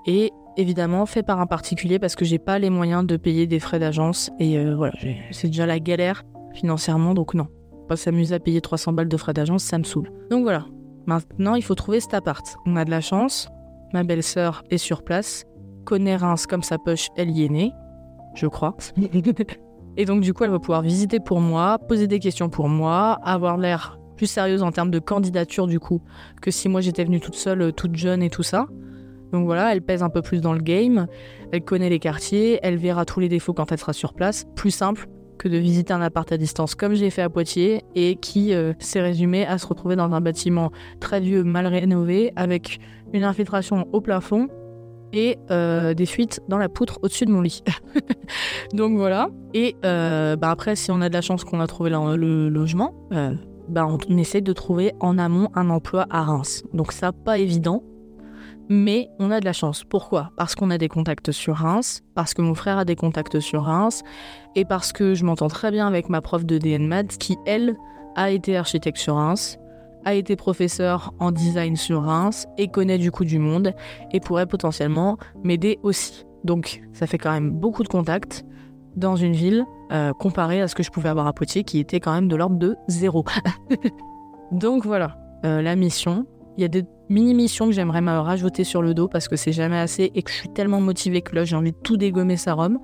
S1: et évidemment, fait par un particulier parce que j'ai pas les moyens de payer des frais d'agence. Et euh, voilà, c'est déjà la galère financièrement, donc non. Pas s'amuser à payer 300 balles de frais d'agence, ça me saoule. Donc voilà, Maintenant, il faut trouver cet appart. On a de la chance. Ma belle-sœur est sur place, connaît Reims comme sa poche, elle y est née, je crois. Et donc, du coup, elle va pouvoir visiter pour moi, poser des questions pour moi, avoir l'air plus sérieuse en termes de candidature, du coup, que si moi j'étais venue toute seule, euh, toute jeune et tout ça. Donc voilà, elle pèse un peu plus dans le game, elle connaît les quartiers, elle verra tous les défauts quand elle sera sur place. Plus simple, que de visiter un appart à distance comme j'ai fait à Poitiers et qui euh, s'est résumé à se retrouver dans un bâtiment très vieux, mal rénové, avec une infiltration au plafond et euh, des fuites dans la poutre au-dessus de mon lit. Donc voilà. Et bah après, si on a de la chance qu'on a trouvé le, logement, bah on essaie de trouver en amont un emploi à Reims. Donc ça, pas évident. Mais on a de la chance. Pourquoi? Parce qu'on a des contacts sur Reims, parce que mon frère a des contacts sur Reims, et parce que je m'entends très bien avec ma prof de DNMAD qui, elle, a été architecte sur Reims, a été professeur en design sur Reims et connaît du coup du monde et pourrait potentiellement m'aider aussi. Donc ça fait quand même beaucoup de contacts dans une ville euh, comparé à ce que je pouvais avoir à Poitiers qui était quand même de l'ordre de zéro. Donc voilà, euh, la mission. Il y a des mini-mission que j'aimerais me rajouter sur le dos parce que c'est jamais assez et que je suis tellement motivée que là j'ai envie de tout dégommer sa Rome.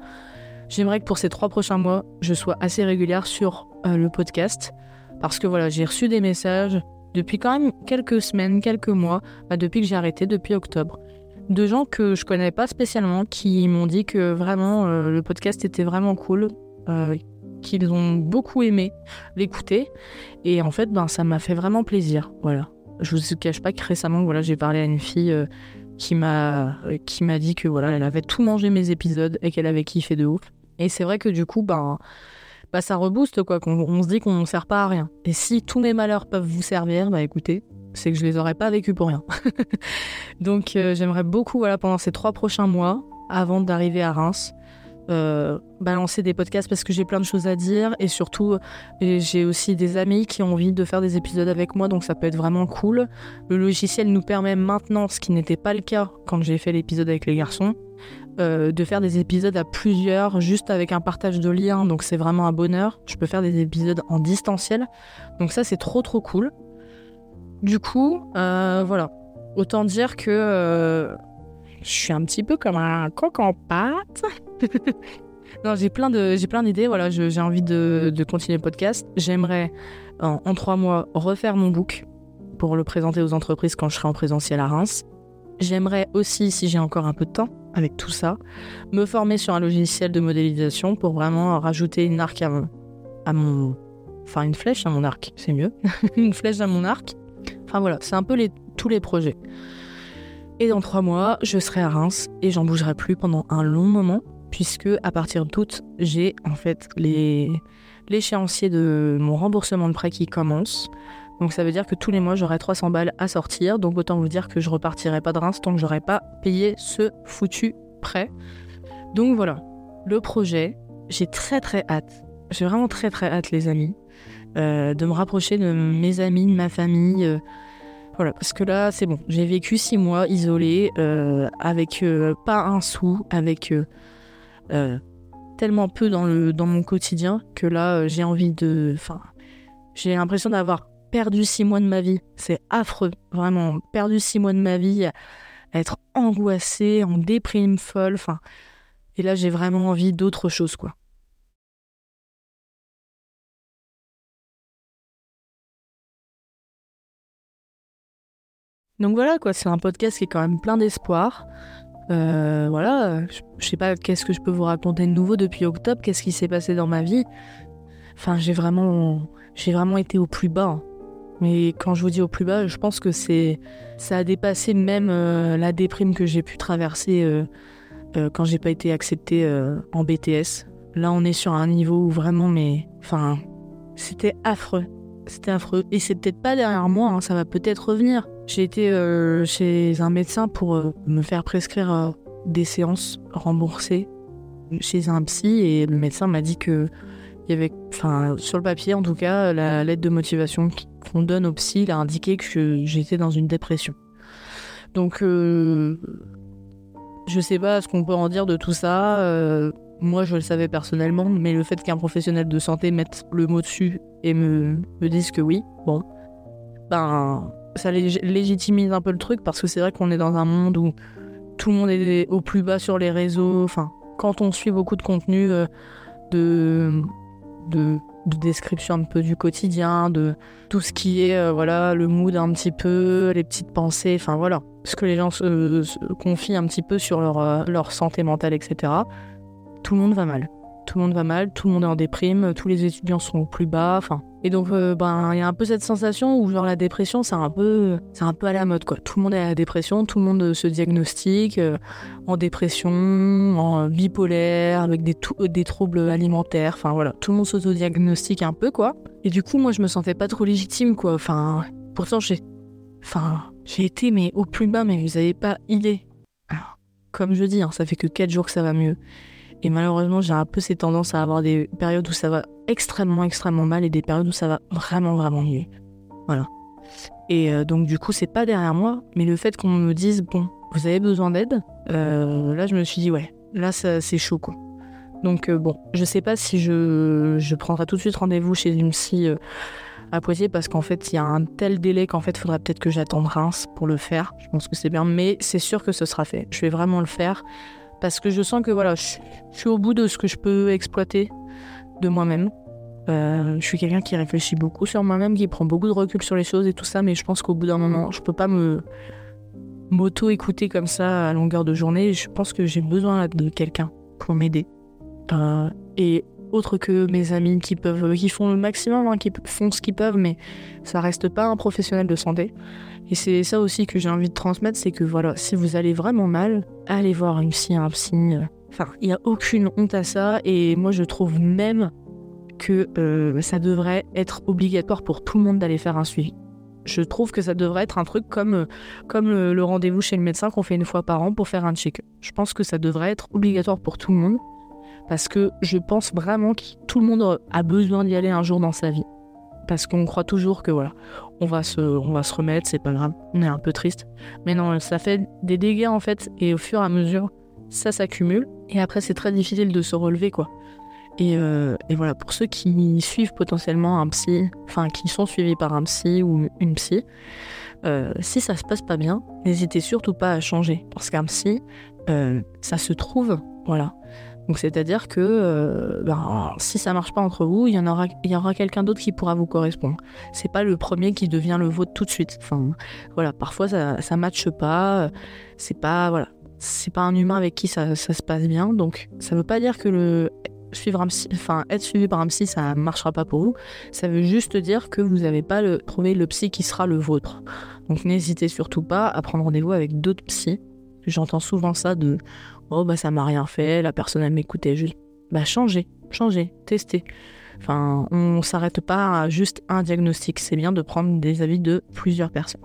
S1: J'aimerais que pour ces trois prochains mois, je sois assez régulière sur euh, le podcast parce que voilà, j'ai reçu des messages depuis quand même quelques semaines, quelques mois, bah, depuis que j'ai arrêté, depuis octobre, de gens que je connais pas spécialement qui m'ont dit que vraiment euh, le podcast était vraiment cool, euh, qu'ils ont beaucoup aimé l'écouter et en fait, ben ça m'a fait vraiment plaisir, voilà je vous cache pas que récemment, voilà, j'ai parlé à une fille euh, qui m'a qui m'a dit que voilà, elle avait tout mangé mes épisodes et qu'elle avait kiffé de ouf. Et c'est vrai que du coup, ben, bah, ça rebooste quoi. qu'on on se dit qu'on ne sert pas à rien. Et si tous mes malheurs peuvent vous servir, bah écoutez, c'est que je les aurais pas vécus pour rien. Donc euh, j'aimerais beaucoup, voilà, pendant ces trois prochains mois, avant d'arriver à Reims, euh, balancer des podcasts parce que j'ai plein de choses à dire et surtout j'ai aussi des amis qui ont envie de faire des épisodes avec moi donc ça peut être vraiment cool. Le logiciel nous permet maintenant, ce qui n'était pas le cas quand j'ai fait l'épisode avec les garçons, euh, de faire des épisodes à plusieurs juste avec un partage de liens donc c'est vraiment un bonheur. Je peux faire des épisodes en distanciel donc ça c'est trop trop cool. Du coup, euh, voilà. Autant dire que je suis un petit peu comme un coq en pâte. non, j'ai plein de, j'ai plein d'idées. Voilà, j'ai envie de, de, continuer le podcast. J'aimerais en, trois mois refaire mon book pour le présenter aux entreprises quand je serai en présentiel à Reims. J'aimerais aussi, si j'ai encore un peu de temps avec tout ça, me former sur un logiciel de modélisation pour vraiment rajouter une arc à mon enfin une flèche à mon arc, c'est mieux, une flèche à mon arc. Enfin voilà, c'est un peu tous les projets. Et dans trois mois, je serai à Reims et j'en bougerai plus pendant un long moment, puisque à partir d'août, j'ai en fait l'échéancier de mon remboursement de prêt qui commence. Donc ça veut dire que tous les mois, j'aurai 300 balles à sortir. Donc autant vous dire que je repartirai pas de Reims tant que j'aurai pas payé ce foutu prêt. Donc voilà, le projet, j'ai très très hâte. J'ai vraiment très très hâte les amis. Euh, de me rapprocher de mes amis, de ma famille. Euh, voilà, parce que là, c'est bon. J'ai vécu six mois isolé, euh, avec pas un sou, avec tellement peu dans, le, dans mon quotidien que là, j'ai envie de. Enfin, j'ai l'impression d'avoir perdu six mois de ma vie. C'est affreux, vraiment. Perdu six mois de ma vie, être angoissée, en déprime folle. Enfin, et là, j'ai vraiment envie d'autre chose, quoi. Donc voilà, quoi, c'est un podcast qui est quand même plein d'espoir. Euh, voilà, je, sais pas qu'est-ce que je peux vous raconter de nouveau depuis octobre, qu'est-ce qui s'est passé dans ma vie? Enfin, j'ai vraiment, j'ai vraiment été au plus bas. Mais quand je vous dis au plus bas, je pense que c'est, ça a dépassé même euh, la déprime que j'ai pu traverser euh, quand j'ai pas été acceptée en BTS. Là, on est sur un niveau où vraiment, mais, enfin, c'était affreux. C'était affreux. Et c'est peut-être pas derrière moi, hein, ça va peut-être revenir. J'ai été euh, chez un médecin pour euh, me faire prescrire euh, des séances remboursées chez un psy et le médecin m'a dit que il y avait, enfin, sur le papier en tout cas, la lettre de motivation qu'on donne au psy, il a indiqué que j'étais dans une dépression. Donc, je sais pas ce qu'on peut en dire de tout ça. Moi, je le savais personnellement, mais le fait qu'un professionnel de santé mette le mot dessus et me, dise que oui, bon, ben, ça légitimise un peu le truc parce que c'est vrai qu'on est dans un monde où tout le monde est au plus bas sur les réseaux. Enfin, quand on suit beaucoup de contenu euh, de, de, description un peu du quotidien, de tout ce qui est euh, voilà le mood un petit peu, les petites pensées, enfin voilà, ce que les gens se, confient un petit peu sur leur, euh, leur santé mentale, etc. Tout le monde va mal. Tout le monde va mal, tout le monde est en déprime, tous les étudiants sont au plus bas, enfin et donc, euh, ben, il y a un peu cette sensation où, genre, la dépression, c'est un peu, c'est un peu à la mode, quoi. Tout le monde est à la dépression, tout le monde se diagnostique euh, en dépression, en bipolaire, avec des, troubles alimentaires. Enfin, voilà, tout le monde s'autodiagnostique un peu, quoi. Et du coup, moi, je me sentais pas trop légitime, quoi. Enfin, pourtant, j'ai, enfin, j'ai été, mais au plus bas, mais vous avez pas idée. Comme je dis, hein, ça fait que 4 jours que ça va mieux. Et malheureusement, j'ai un peu ces tendances à avoir des périodes où ça va extrêmement, extrêmement mal et des périodes où ça va vraiment, vraiment mieux. Voilà. Et euh, donc, du coup, c'est pas derrière moi, mais le fait qu'on me dise, bon, vous avez besoin d'aide, euh, là, je me suis dit, ouais, là, c'est chaud, quoi. Donc, euh, bon, je sais pas si je, je prendrai tout de suite rendez-vous chez une psy à Poitiers parce qu'en fait, il y a un tel délai qu'en fait, il faudra peut-être que j'attende Reims pour le faire. Je pense que c'est bien, mais c'est sûr que ce sera fait. Je vais vraiment le faire parce que je sens que voilà, je, suis au bout de ce que je peux exploiter de moi-même. Euh, je suis quelqu'un qui réfléchit beaucoup sur moi-même, qui prend beaucoup de recul sur les choses et tout ça, mais je pense qu'au bout d'un moment, je peux pas me m'auto-écouter comme ça à longueur de journée. Je pense que j'ai besoin de quelqu'un pour m'aider. Euh, et autre que mes amis qui peuvent, qui font le maximum, hein, qui font ce qu'ils peuvent, mais ça reste pas un professionnel de santé. Et c'est ça aussi que j'ai envie de transmettre, c'est que voilà, si vous allez vraiment mal, allez voir une psy, un psy. Enfin, il n'y a aucune honte à ça. Et moi, je trouve même que euh, ça devrait être obligatoire pour tout le monde d'aller faire un suivi. Je trouve que ça devrait être un truc comme, comme le, rendez-vous chez le médecin qu'on fait une fois par an pour faire un check. Je pense que ça devrait être obligatoire pour tout le monde parce que je pense vraiment que tout le monde a besoin d'y aller un jour dans sa vie parce qu'on croit toujours que voilà, on va se, on va se remettre, c'est pas grave, on est un peu triste. Mais non, ça fait des dégâts en fait, et au fur et à mesure, ça s'accumule, et après c'est très difficile de se relever quoi. Et, euh, et, voilà, pour ceux qui suivent potentiellement un psy, enfin qui sont suivis par un psy ou une psy, euh, si ça se passe pas bien, n'hésitez surtout pas à changer, parce qu'un psy, euh, ça se trouve, voilà, Donc c'est-à-dire que euh, ben, si ça marche pas entre vous, il y en aura, il y aura quelqu'un d'autre qui pourra vous correspondre. C'est pas le premier qui devient le vôtre tout de suite. Enfin voilà, parfois ça ça matche pas. C'est pas voilà, c'est pas un humain avec qui ça, ça, se passe bien. Donc ça veut pas dire que le suivre un psy, enfin être suivi par un psy, ça marchera pas pour vous. Ça veut juste dire que vous n'avez pas trouvé le psy qui sera le vôtre. Donc n'hésitez surtout pas à prendre rendez-vous avec d'autres psys. J'entends souvent ça de oh bah ça m'a rien fait, la personne elle m'écoutait juste. Bah changez, changez, testez. Enfin, on s'arrête pas à juste un diagnostic, c'est bien de prendre des avis de plusieurs personnes.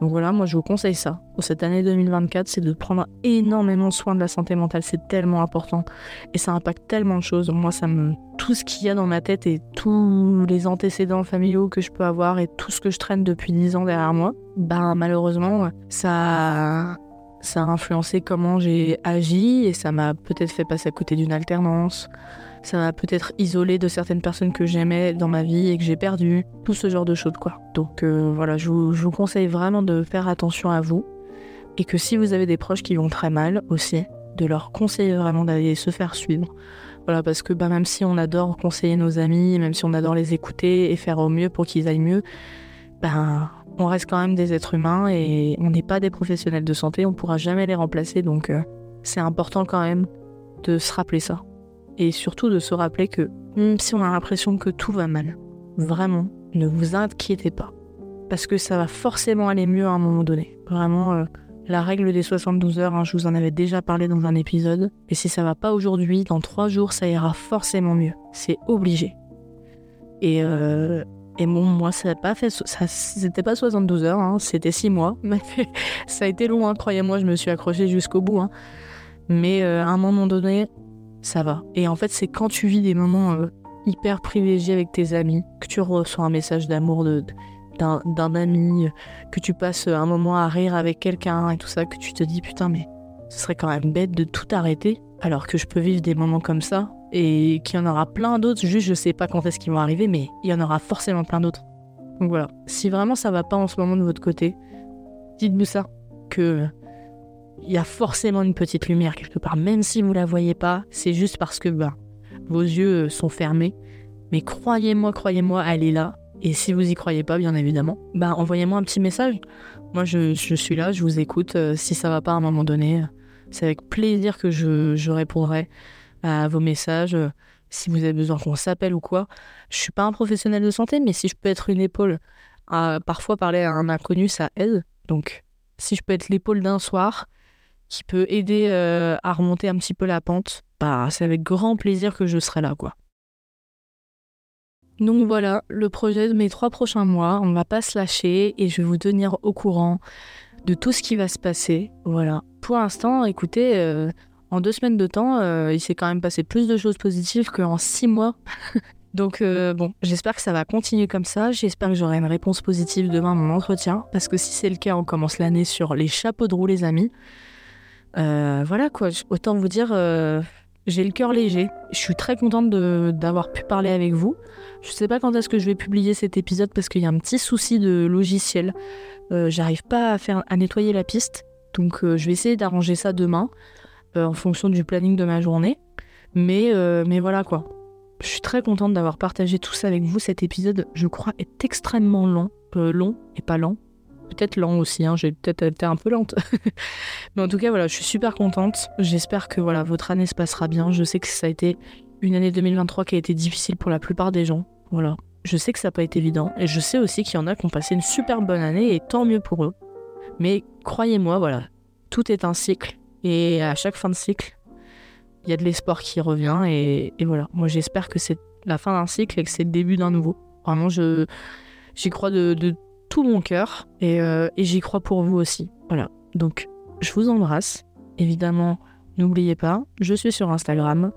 S1: Donc voilà, moi je vous conseille ça. Pour cette année 2024, c'est de prendre énormément soin de la santé mentale, c'est tellement important et ça impacte tellement de choses. Moi, ça me tout ce qu'il y a dans ma tête et tous les antécédents familiaux que je peux avoir et tout ce que je traîne depuis 10 ans derrière moi, ben malheureusement, ça ça a influencé comment j'ai agi et ça m'a peut-être fait passer à côté d'une alternance. Ça m'a peut-être isolé de certaines personnes que j'aimais dans ma vie et que j'ai perdu. Tout ce genre de choses, quoi. Donc euh, voilà, je vous, conseille vraiment de faire attention à vous. Et que si vous avez des proches qui vont très mal aussi, de leur conseiller vraiment d'aller se faire suivre. Voilà, parce que bah, même si on adore conseiller nos amis, même si on adore les écouter et faire au mieux pour qu'ils aillent mieux, ben on reste quand même des êtres humains et on n'est pas des professionnels de santé, on pourra jamais les remplacer, donc euh, c'est important quand même de se rappeler ça. Et surtout de se rappeler que même si on a l'impression que tout va mal, vraiment, ne vous inquiétez pas. Parce que ça va forcément aller mieux à un moment donné. Vraiment, euh, la règle des 72 heures, hein, je vous en avais déjà parlé dans un épisode. Et si ça va pas aujourd'hui, dans trois jours, ça ira forcément mieux. C'est obligé. Et, euh, et bon, moi, ça n'a pas fait. Ça, c'était pas 72 heures, hein, c'était 6 mois. ça a été long, hein, croyez-moi, je me suis accrochée jusqu'au bout. Hein. Mais euh, à un moment donné, ça va. Et en fait, c'est quand tu vis des moments euh, hyper privilégiés avec tes amis, que tu reçois un message d'amour d'un, ami, que tu passes un moment à rire avec quelqu'un et tout ça, que tu te dis putain, mais ce serait quand même bête de tout arrêter, alors que je peux vivre des moments comme ça et qu'il y en aura plein d'autres. Juste, je sais pas quand est-ce qu'ils vont arriver, mais il y en aura forcément plein d'autres. Donc voilà. Si vraiment ça va pas en ce moment de votre côté, dites-nous ça. Que il y a forcément une petite lumière quelque part, même si vous la voyez pas. C'est juste parce que bah, vos yeux sont fermés. Mais croyez-moi, croyez-moi, elle est là. Et si vous y croyez pas, bien évidemment, bah envoyez-moi un petit message. Moi, je, suis là, je vous écoute. Euh, si ça va pas à un moment donné, c'est avec plaisir que je, je répondrai à vos messages. Euh, si vous avez besoin qu'on s'appelle ou quoi. Je suis pas un professionnel de santé, mais si je peux être une épaule, à parfois parler à un inconnu, ça aide. Donc, si je peux être l'épaule d'un soir qui peut aider euh, à remonter un petit peu la pente, bah, c'est avec grand plaisir que je serai là, quoi. Donc voilà, le projet de mes trois prochains mois, on va pas se lâcher et je vais vous tenir au courant de tout ce qui va se passer. Voilà. Pour l'instant, écoutez, euh, en deux semaines de temps, euh, il s'est quand même passé plus de choses positives qu'en six mois. Donc euh, bon, j'espère que ça va continuer comme ça. J'espère que j'aurai une réponse positive demain à mon entretien. Parce que si c'est le cas, on commence l'année sur les chapeaux de roue, les amis. Euh, voilà quoi, autant vous dire, j'ai le cœur léger. Je suis très contente d'avoir pu parler avec vous. Je sais pas quand est-ce que je vais publier cet épisode parce qu'il y a un petit souci de logiciel. J'arrive pas à, faire, à nettoyer la piste. Donc je vais essayer d'arranger ça demain. Euh, en fonction du planning de ma journée. Mais, euh, mais voilà quoi. Je suis très contente d'avoir partagé tout ça avec vous. Cet épisode, je crois, est extrêmement long. Euh, long et pas lent. Peut-être lent aussi, hein. j'ai peut-être été un peu lente. mais en tout cas, voilà, je suis super contente. J'espère que voilà, votre année se passera bien. Je sais que ça a été une année 2023 qui a été difficile pour la plupart des gens. Voilà. Je sais que ça n'a pas été évident. Et je sais aussi qu'il y en a qui ont passé une super bonne année et tant mieux pour eux. Mais croyez-moi, voilà, tout est un cycle et à chaque fin de cycle, il y a de l'espoir qui revient. Et, voilà, moi j'espère que c'est la fin d'un cycle et que c'est le début d'un nouveau. Vraiment, j'y crois de, tout mon cœur et, euh, et j'y crois pour vous aussi. Voilà, donc je vous embrasse. Évidemment, n'oubliez pas, je suis sur Instagram.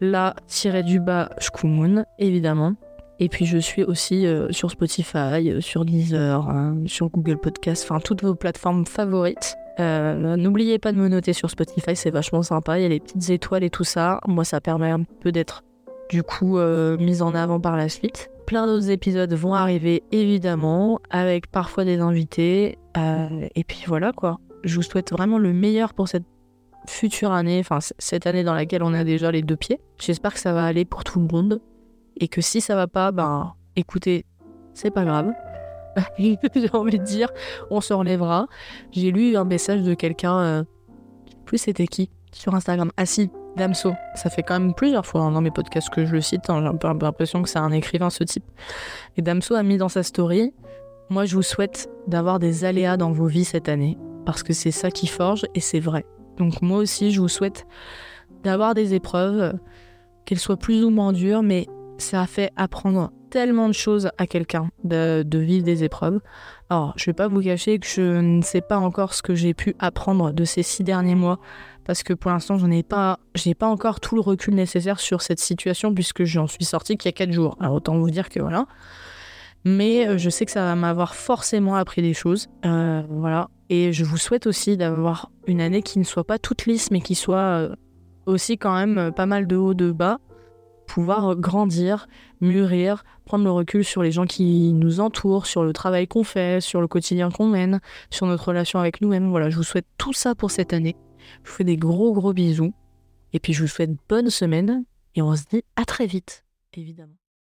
S1: La-du-bas Shkumun, évidemment. Et puis je suis aussi euh, sur Spotify, euh, sur Deezer, hein, sur Google Podcast, enfin toutes vos plateformes favorites. Euh, n'oubliez pas de me noter sur Spotify, c'est vachement sympa. Il y a les petites étoiles et tout ça. Moi, ça permet un peu d'être du coup euh, mise en avant par la suite. Plein d'autres épisodes vont arriver évidemment, avec parfois des invités. Euh, et puis voilà quoi. Je vous souhaite vraiment le meilleur pour cette future année, enfin cette année dans laquelle on a déjà les deux pieds. J'espère que ça va aller pour tout le monde et que si ça va pas, ben écoutez, c'est pas grave. J'ai envie de dire, on se relèvera. J'ai lu un message de quelqu'un, euh, plus c'était qui Sur Instagram. Ah si, Damso. Ça fait quand même plusieurs fois hein, dans mes podcasts que je le cite. Hein. J'ai un peu l'impression que c'est un écrivain ce type. Et Damso a mis dans sa story Moi je vous souhaite d'avoir des aléas dans vos vies cette année. Parce que c'est ça qui forge et c'est vrai. Donc moi aussi je vous souhaite d'avoir des épreuves, qu'elles soient plus ou moins dures, mais ça a fait apprendre tellement de choses à quelqu'un de, vivre des épreuves. Alors, je vais pas vous cacher que je ne sais pas encore ce que j'ai pu apprendre de ces six derniers mois, parce que pour l'instant, je n'ai pas, pas encore tout le recul nécessaire sur cette situation, puisque j'en suis sortie qu'il y a quatre jours. Alors, autant vous dire que voilà. Mais euh, je sais que ça va m'avoir forcément appris des choses. Euh, voilà. Et je vous souhaite aussi d'avoir une année qui ne soit pas toute lisse, mais qui soit euh, aussi quand même pas mal de hauts, de bas pouvoir grandir, mûrir, prendre le recul sur les gens qui nous entourent, sur le travail qu'on fait, sur le quotidien qu'on mène, sur notre relation avec nous-mêmes. Voilà, je vous souhaite tout ça pour cette année. Je vous fais des gros gros bisous. Et puis je vous souhaite bonne semaine et on se dit à très vite, évidemment.